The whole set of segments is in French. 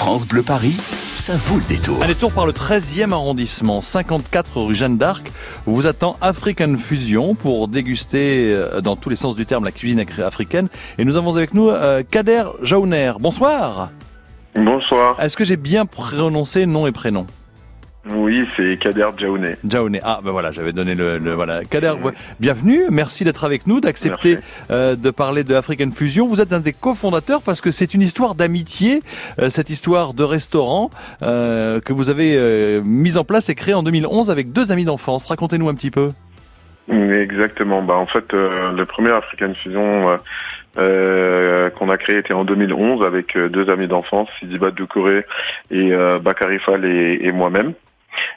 France Bleu Paris, ça vaut le détour. Un détour par le 13e arrondissement, 54 rue Jeanne d'Arc, où vous attend African Fusion pour déguster euh, dans tous les sens du terme la cuisine africaine. Et nous avons avec nous euh, Kader Jaouner. Bonsoir. Bonsoir. Est-ce que j'ai bien prononcé nom et prénom? Oui, c'est Kader Djaouné. Djaouné. Ah, ben voilà, j'avais donné le, voilà. Kader, bienvenue. Merci d'être avec nous, d'accepter euh, de parler de African Fusion. Vous êtes un des cofondateurs parce que c'est une histoire d'amitié, euh, cette histoire de restaurant euh, que vous avez mise en place et créée en 2011 avec deux amis d'enfance. Racontez-nous un petit peu. Exactement. Bah en fait, le premier African Fusion qu'on a créé était en 2011 avec deux amis d'enfance, Sidiba Doucouré et Bakary Fall et moi-même.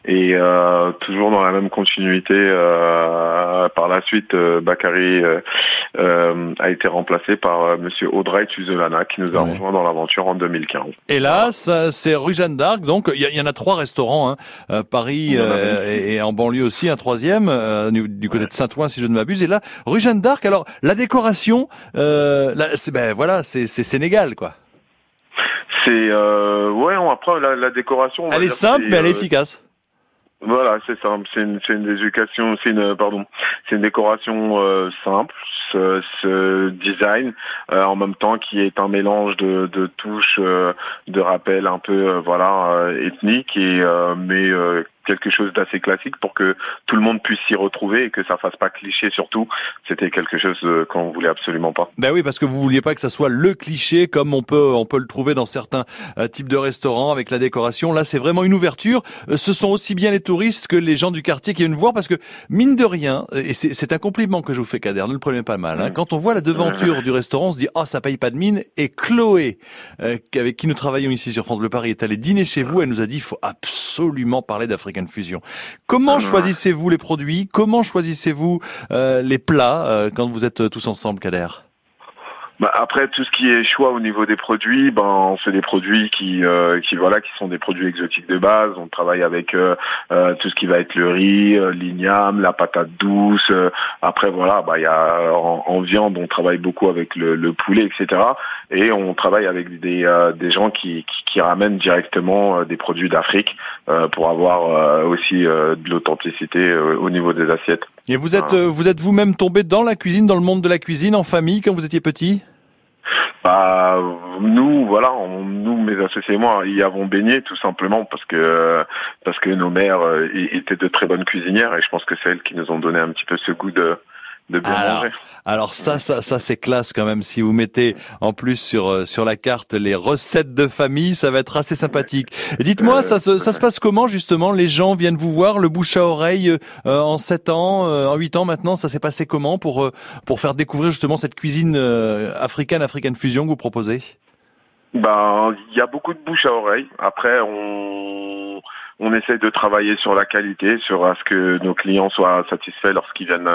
Et euh, toujours dans la même continuité, euh, par la suite, euh, Bakary a été remplacé par Monsieur Audrey Tuzelana qui nous a rejoint dans l'aventure en 2015. Et là, c'est rue Jeanne d'Arc. Donc, il y, en a trois restaurants, hein. Paris et, en banlieue aussi, un troisième du côté de Saint-Ouen, si je ne m'abuse. Et là, rue Jeanne d'Arc. Alors, la décoration, c'est ben voilà, c'est Sénégal, quoi. C'est euh, ouais, on, après la, la décoration. Elle est simple, mais elle est efficace. Voilà, c'est simple. C'est une, c'est une éducation, c'est une, pardon, c'est une décoration euh, simple, ce, ce design euh, en même temps qui est un mélange de, de touches, euh, de rappels un peu, voilà, ethniques et mais quelque chose d'assez classique pour que tout le monde puisse s'y retrouver et que ça fasse pas cliché surtout. C'était quelque chose euh, qu'on voulait absolument pas. Ben oui, parce que vous vouliez pas que ça soit le cliché comme on peut on peut le trouver dans certains euh, types de restaurants avec la décoration. Là, c'est vraiment une ouverture. Euh, ce sont aussi bien les touristes que les gens du quartier qui viennent voir parce que mine de rien, et c'est un compliment que je vous fais, Kader, ne le prenez pas mal. Hein, mmh. quand on voit la devanture du restaurant, on se dit oh ça paye pas de mine. Et Chloé, avec qui nous travaillons ici sur France Bleu Paris, est allée dîner chez vous. Elle nous a dit il faut absolument parler d'Afrique Fusion. Comment ah. choisissez-vous les produits? Comment choisissez-vous euh, les plats euh, quand vous êtes tous ensemble, Kader? Bah après tout ce qui est choix au niveau des produits, ben on fait des produits qui euh, qui voilà qui sont des produits exotiques de base. On travaille avec euh, euh, tout ce qui va être le riz, l'igname, la patate douce. après voilà, bah il y a en, viande on travaille beaucoup avec le, le, poulet, etc. Et on travaille avec des des gens qui, qui, qui ramènent directement des produits d'Afrique pour avoir aussi de l'authenticité au niveau des assiettes. Et vous êtes vous êtes vous-même tombé dans la cuisine, dans le monde de la cuisine en famille quand vous étiez petit? Bah, nous, voilà, nous, mes associés et moi, y avons baigné tout simplement parce que parce que nos mères euh, étaient de très bonnes cuisinières et je pense que c'est elles qui nous ont donné un petit peu ce goût de de bien alors, manger. Alors ça, ça, ça c'est classe quand même. Si vous mettez en plus sur euh, sur la carte les recettes de famille, ça va être assez sympathique. Dites-moi, ça, se, ça se passe comment justement? Les gens viennent vous voir, le bouche à oreille euh, en 7 ans, euh, en 8 ans maintenant, ça s'est passé comment pour pour faire découvrir justement cette cuisine africaine, africaine fusion que vous proposez? Ben, il y a beaucoup de bouche à oreille. Après, on on essaie de travailler sur la qualité, sur à ce que nos clients soient satisfaits lorsqu'ils viennent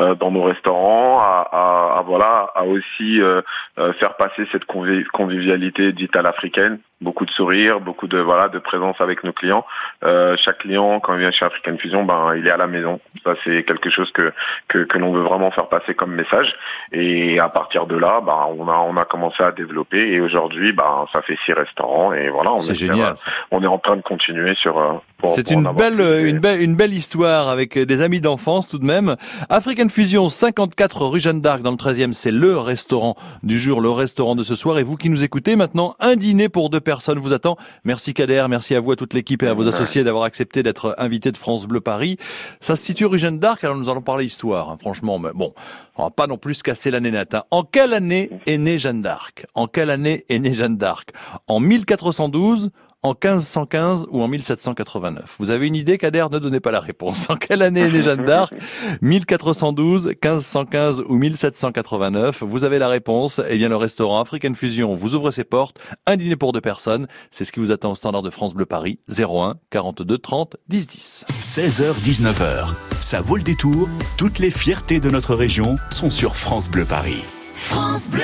euh, dans nos restaurants, à, voilà, à aussi euh, euh, faire passer cette convivialité dite à l'africaine beaucoup de sourires, beaucoup de voilà de présence avec nos clients. Euh, chaque client quand il vient chez African Fusion, ben il est à la maison. Ça c'est quelque chose que que, que l'on veut vraiment faire passer comme message. Et à partir de là, ben on a on a commencé à développer et aujourd'hui ben ça fait six restaurants et voilà on est génial. on est en train de continuer sur. Euh, c'est une belle une belle une belle histoire avec des amis d'enfance tout de même. African Fusion 54 rue Jeanne d'Arc dans le 13e, c'est le restaurant du jour, le restaurant de ce soir. Et vous qui nous écoutez maintenant, un dîner pour deux personne vous attend. Merci Kader, merci à vous, à toute l'équipe et à vos associés d'avoir accepté d'être invité de France Bleu Paris. Ça se situe rue Jeanne d'Arc, alors nous allons parler histoire, hein, franchement, mais bon, on va pas non plus casser l'année nette. Hein. En quelle année est née Jeanne d'Arc? En quelle année est née Jeanne d'Arc? En 1412 en 1515 ou en 1789 Vous avez une idée, Kader? Ne donnez pas la réponse. En quelle année est née Jeanne d'Arc? 1412, 1515 ou 1789 Vous avez la réponse. Eh bien, le restaurant African Fusion vous ouvre ses portes. Un dîner pour deux personnes. C'est ce qui vous attend au standard de France Bleu Paris. 01 42 30 10 10. 16h, 19h. Ça vaut le détour. Toutes les fiertés de notre région sont sur France Bleu Paris. France Bleu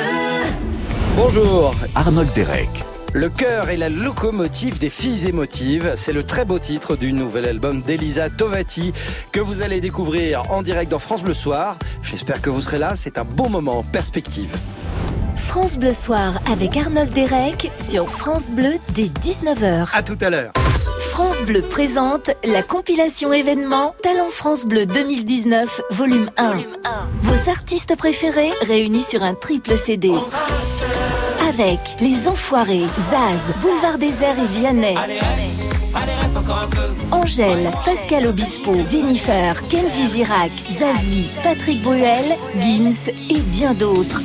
Bonjour. Arnold Derek. Le cœur et la locomotive des filles émotives, c'est le très beau titre du nouvel album d'Elisa Tovati que vous allez découvrir en direct dans France Bleu Soir. J'espère que vous serez là, c'est un beau moment en perspective. France Bleu Soir avec Arnold Derek sur France Bleu dès 19h. À tout à l'heure. France Bleu présente la compilation événement Talent France Bleu 2019 volume 1. Vos artistes préférés réunis sur un triple CD. Avec Les Enfoirés, Zaz, Boulevard Désert et Vianney. Angèle, Pascal Obispo, Jennifer, Kenji Girac, Zazie, Patrick Bruel, Gims et bien d'autres.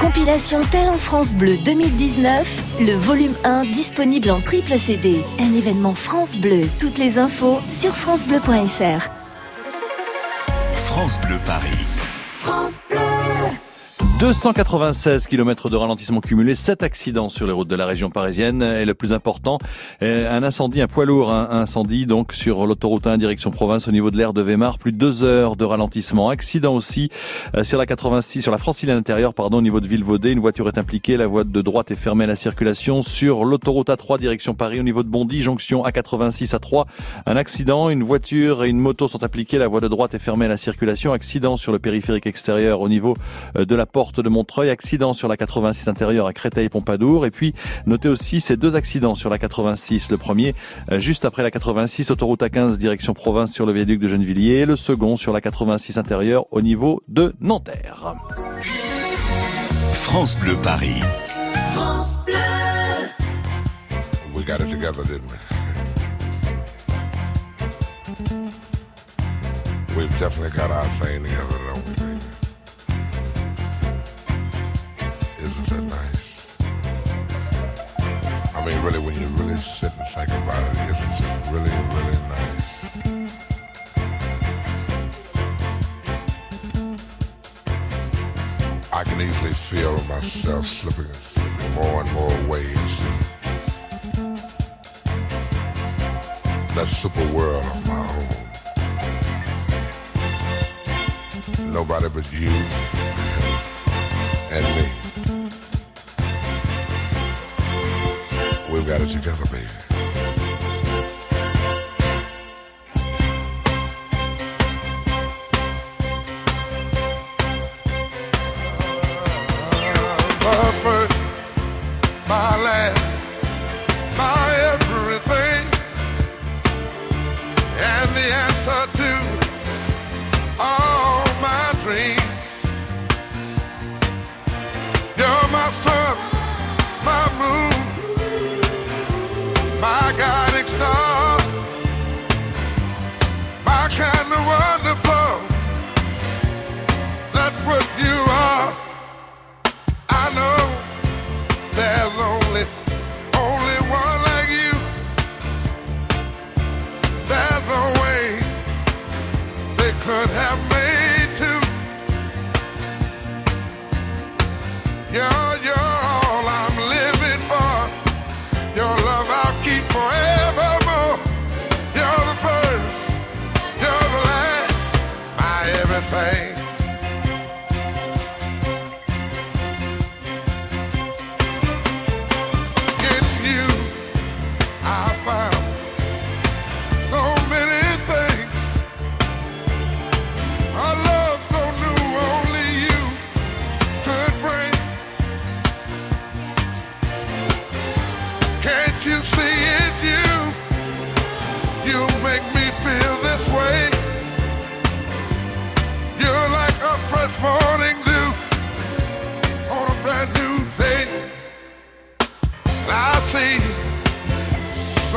Compilation Talent France Bleu 2019, le volume 1 disponible en triple CD. Un événement France Bleu. Toutes les infos sur francebleu.fr. France Bleu Paris. France Bleu. 296 km de ralentissement cumulé, 7 accidents sur les routes de la région parisienne. Et le plus important, un incendie, un poids lourd, un incendie donc sur l'autoroute 1 direction province au niveau de l'aire de Weimar. Plus de 2 heures de ralentissement. Accident aussi euh, sur la 86, sur la francilienne intérieure, pardon, au niveau de Villevaudé. Une voiture est impliquée. La voie de droite est fermée à la circulation. Sur l'autoroute A3 direction Paris au niveau de Bondy, jonction A86 à 3. Un accident, une voiture et une moto sont impliquées. La voie de droite est fermée à la circulation. Accident sur le périphérique extérieur au niveau euh, de la porte de Montreuil, accident sur la 86 intérieure à Créteil-Pompadour. Et puis, notez aussi ces deux accidents sur la 86. Le premier, euh, juste après la 86, autoroute A15, direction province sur le viaduc de Gennevilliers. Le second sur la 86 intérieure au niveau de Nanterre. France Bleu Paris. France Bleu. We got it together, didn't we? We've definitely got our thing together, really, when you really sit and think about it, isn't it really, really nice? I can easily feel myself slipping, slipping more and more waves. That super world of my own. Nobody but you and me. We've got it together, baby.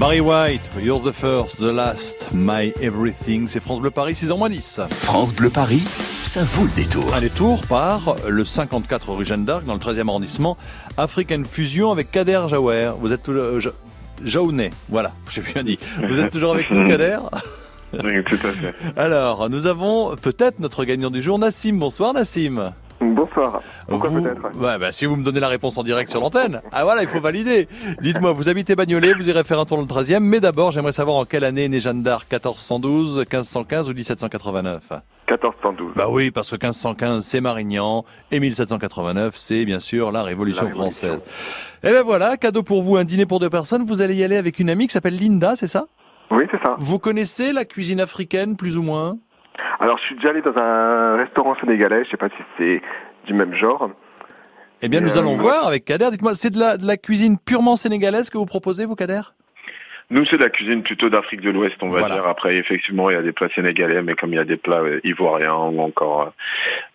Barry White, You're the First, The Last, My Everything. C'est France Bleu Paris, 6 h moins 10. France Bleu Paris, ça vaut le détour. Un détour par le 54 rue Jeanne d'Arc, dans le 13e arrondissement. African Fusion avec Kader Jaouer. Vous êtes euh, Ja- Jaounet, voilà, j'ai bien dit. Vous êtes toujours avec nous, Kader? Oui, tout à fait. Alors, nous avons peut-être notre gagnant du jour, Nassim. Bonsoir, Nassim. Bonsoir. Pourquoi Vous- peut-être? Ouais, bah, si vous me donnez la réponse en direct sur l'antenne. Ah voilà, il faut valider. Dites-moi, vous habitez Bagnolet, vous irez faire un tour dans le 13e, mais d'abord, j'aimerais savoir en quelle année est né Jeanne d'Arc, 1412, 1515 ou 1789 1412. Bah oui, parce que 1515, c'est Marignan, et 1789, c'est bien sûr la Révolution, La Révolution. française. Et ben voilà, cadeau pour vous, un dîner pour deux personnes. Vous allez y aller avec une amie qui s'appelle Linda, c'est ça? Oui, c'est ça. Vous connaissez la cuisine africaine, plus ou moins? Alors, je suis déjà allé dans un restaurant sénégalais. Je sais pas si c'est du même genre. Eh bien, nous Euh, allons voir avec Kader. Dites-moi, c'est de la, de la cuisine purement sénégalaise que vous proposez, vous, Kader? Nous, c'est de la cuisine plutôt d'Afrique de l'Ouest, on va Voilà. dire. Après, effectivement, il y a des plats sénégalais, mais comme il y a des plats ivoiriens ou encore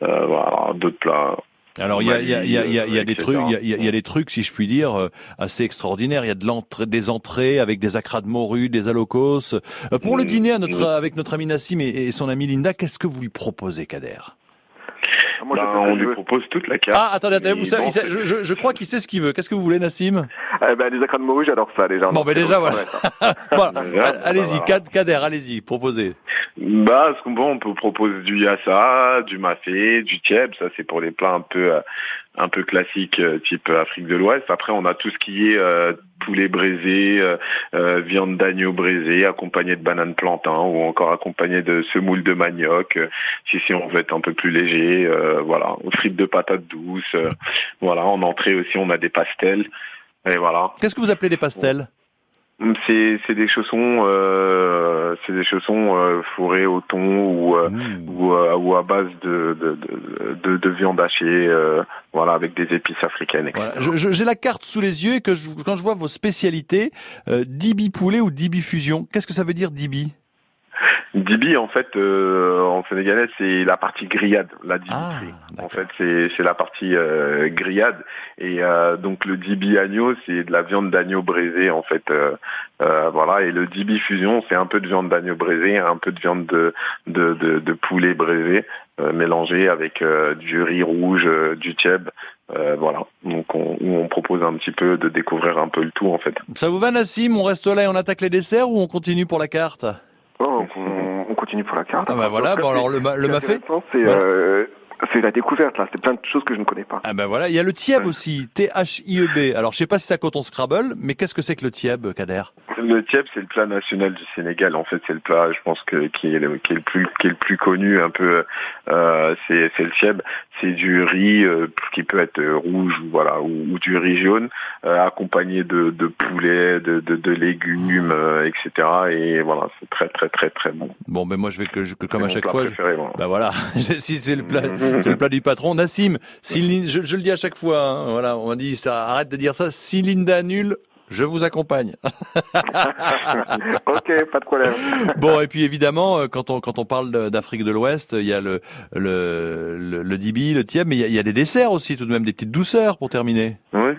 euh, euh, voilà, d'autres plats. Alors il y a, il y a, il y a, il y a, il y a des trucs, il y a, il y a- il y a des trucs, si je puis dire, euh, assez extraordinaires. Il y a de l'entrée, des entrées avec des acras de morue, des alocos. Euh, Pour le Mm, dîner à notre, mm. avec notre ami Nassim et, et son amie Linda, qu'est-ce que vous lui proposez, Kader? Ah, Moi, Ben, ce on lui veux. propose toute la carte. Ah, attendez, attendez, vous savez, je, je, je crois qu'il sait ce qu'il veut. Qu'est-ce que vous voulez, Nassim? Eh ben, les acras de morue, j'adore ça déjà. Bon, ben déjà, voilà. Voilà, Ouais, allez-y, Kader, allez-y, proposez. Bah, ce qu'on veut, on peut proposer du yassa, du mafé, du tieb. Ça, c'est pour les plats un peu, euh, un peu classiques, euh, type Afrique de l'Ouest. Après, on a tout ce qui est euh, poulet braisé, euh, euh, viande d'agneau braisé, accompagné de bananes plantain ou encore accompagné de semoule de manioc. euh, si on veut être un peu plus léger, euh, voilà, frites de patates douces. euh, voilà, en entrée aussi, on a des pastels. Et voilà. Qu'est-ce que vous appelez des pastels? C'est c'est des chaussons, euh, c'est des chaussons euh, fourrés au thon ou euh, ou, euh, ou à base de de, de, de, de viande hachée, euh, voilà, avec des épices africaines. etc. Voilà. J'ai la carte sous les yeux et que je- quand je vois vos spécialités, euh, dibi poulet ou dibi fusion, qu'est-ce que ça veut dire dibi? Dibi, en fait, euh, en sénégalais, c'est la partie grillade, la dibi. Ah, en fait, c'est c'est la partie euh, grillade. Et euh, donc le dibi agneau, c'est de la viande d'agneau braisée, en fait. euh, euh, voilà. Et le dibi fusion, c'est un peu de viande d'agneau braisée, un peu de viande de de, de, de poulet braisé, euh, mélangé avec euh, du riz rouge, euh, du tieb. Euh, voilà. Donc on, où on propose un petit peu de découvrir un peu le tout, en fait. Ça vous va, Nassim? On reste là et on attaque les desserts ou on continue pour la carte? Oh, on continue pour la carte. Ah bah voilà, bon alors le, le mafé C'est Voilà. euh, c'est la découverte, là. C'est plein de choses que je ne connais pas. Ah ben voilà, il y a le tieb aussi, T-H-I-E-B. Alors je sais pas si ça compte en Scrabble, mais qu'est-ce que c'est que le tieb, Kader? Le tieb, c'est le plat national du Sénégal. En fait, c'est le plat, je pense que qui est le, qui est le plus qui est le plus connu un peu. Euh, c'est c'est le tieb. C'est du riz euh, qui peut être euh, rouge ou voilà ou, ou du riz jaune euh, accompagné de, de poulet, de, de, de légumes, euh, etc. Et voilà, c'est très très très très bon. Bon ben moi je vais que, je- que comme à chaque fois, je- préféré, voilà. bah voilà, si c'est le plat, c'est le plat du patron. Nassim, si je, je le dis à chaque fois, hein, voilà, on dit ça, arrête de dire ça. Si Linda annule, je vous accompagne. ok, pas de problème. Bon et puis évidemment euh, quand on quand on parle d'Afrique de l'Ouest, il y a le le le, le dibi, le tieb, mais il y, a, il y a des desserts aussi tout de même, des petites douceurs pour terminer. Oui,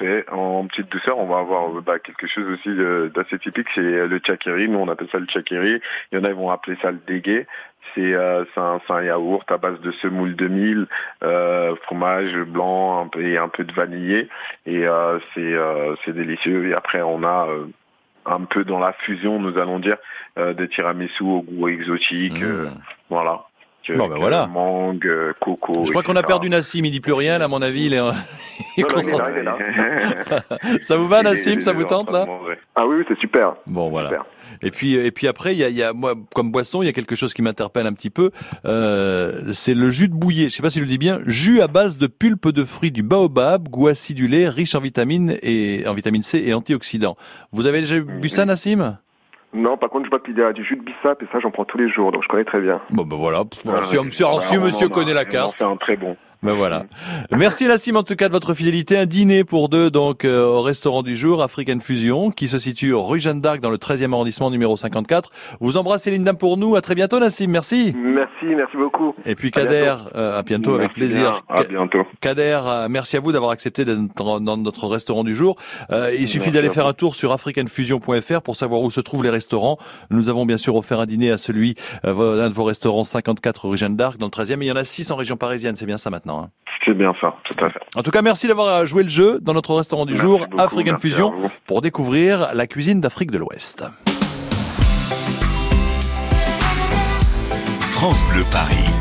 fait. En petite douceur, on va avoir euh, bah, quelque chose aussi de- d'assez typique, c'est le tchakiri. Nous, on appelle ça le tchakiri. Il y en a, ils vont appeler ça le dégué. C'est euh, un, yaourt à base de semoule de mil, euh, fromage blanc un peu, et un peu de vanillé. Et euh, c'est euh, délicieux. Et après, on a euh, un peu dans la fusion, nous allons dire, euh, des tiramisu au goût exotique. Mmh. euh, voilà. Bon, ben voilà. Mangue, euh, coco. Je crois qu'on a perdu Nassim, il dit plus rien, là, à mon avis, il est, il est Non, non, il est concentré. là, il est là. Ça vous va, Nassim Ça vous en tente, là. Ah oui, oui, c'est super. Bon, voilà. Super. Et puis, et puis après, il y a, y a moi, comme boisson, il y a quelque chose qui m'interpelle un petit peu. Euh, c'est le jus de bouillet. Je sais pas si je le dis bien. Jus à base de pulpe de fruits du baobab, goût acidulé, riche en vitamines et en vitamine C et antioxydants. Vous avez déjà bu ça, Nassim? Non, par contre, je vois qu'il y a du jus de bissap et ça, j'en prends tous les jours, donc je connais très bien. Bon, ben voilà. Pff, voilà. Ah, Si, Alors, monsieur connaît la carte, fait un très bon. Ben voilà. Merci Nassim en tout cas de votre fidélité. Un dîner pour deux donc euh, au restaurant du jour African Fusion qui se situe rue Jeanne d'Arc dans le 13e arrondissement numéro 54. Vous embrassez Linda pour nous. À très bientôt Nassim. Merci. Merci, merci beaucoup. Et puis À Kader, bientôt. euh, à bientôt avec plaisir. bien. À bientôt. Kader, euh, merci à vous d'avoir accepté d'être dans notre restaurant du jour. Euh, il suffit d'aller à faire un tour sur africanfusion.fr pour savoir où se trouvent les restaurants. Nous avons bien sûr offert un dîner à celui euh, d'un de vos restaurants 54 rue Jeanne d'Arc dans le 13e. Et il y en a 6 en région parisienne, c'est bien ça maintenant. Hein. C'est bien ça, tout à fait. En tout cas, merci d'avoir joué le jeu dans notre restaurant du Merci jour beaucoup, African Fusion pour découvrir la cuisine d'Afrique de l'Ouest. France Bleu Paris.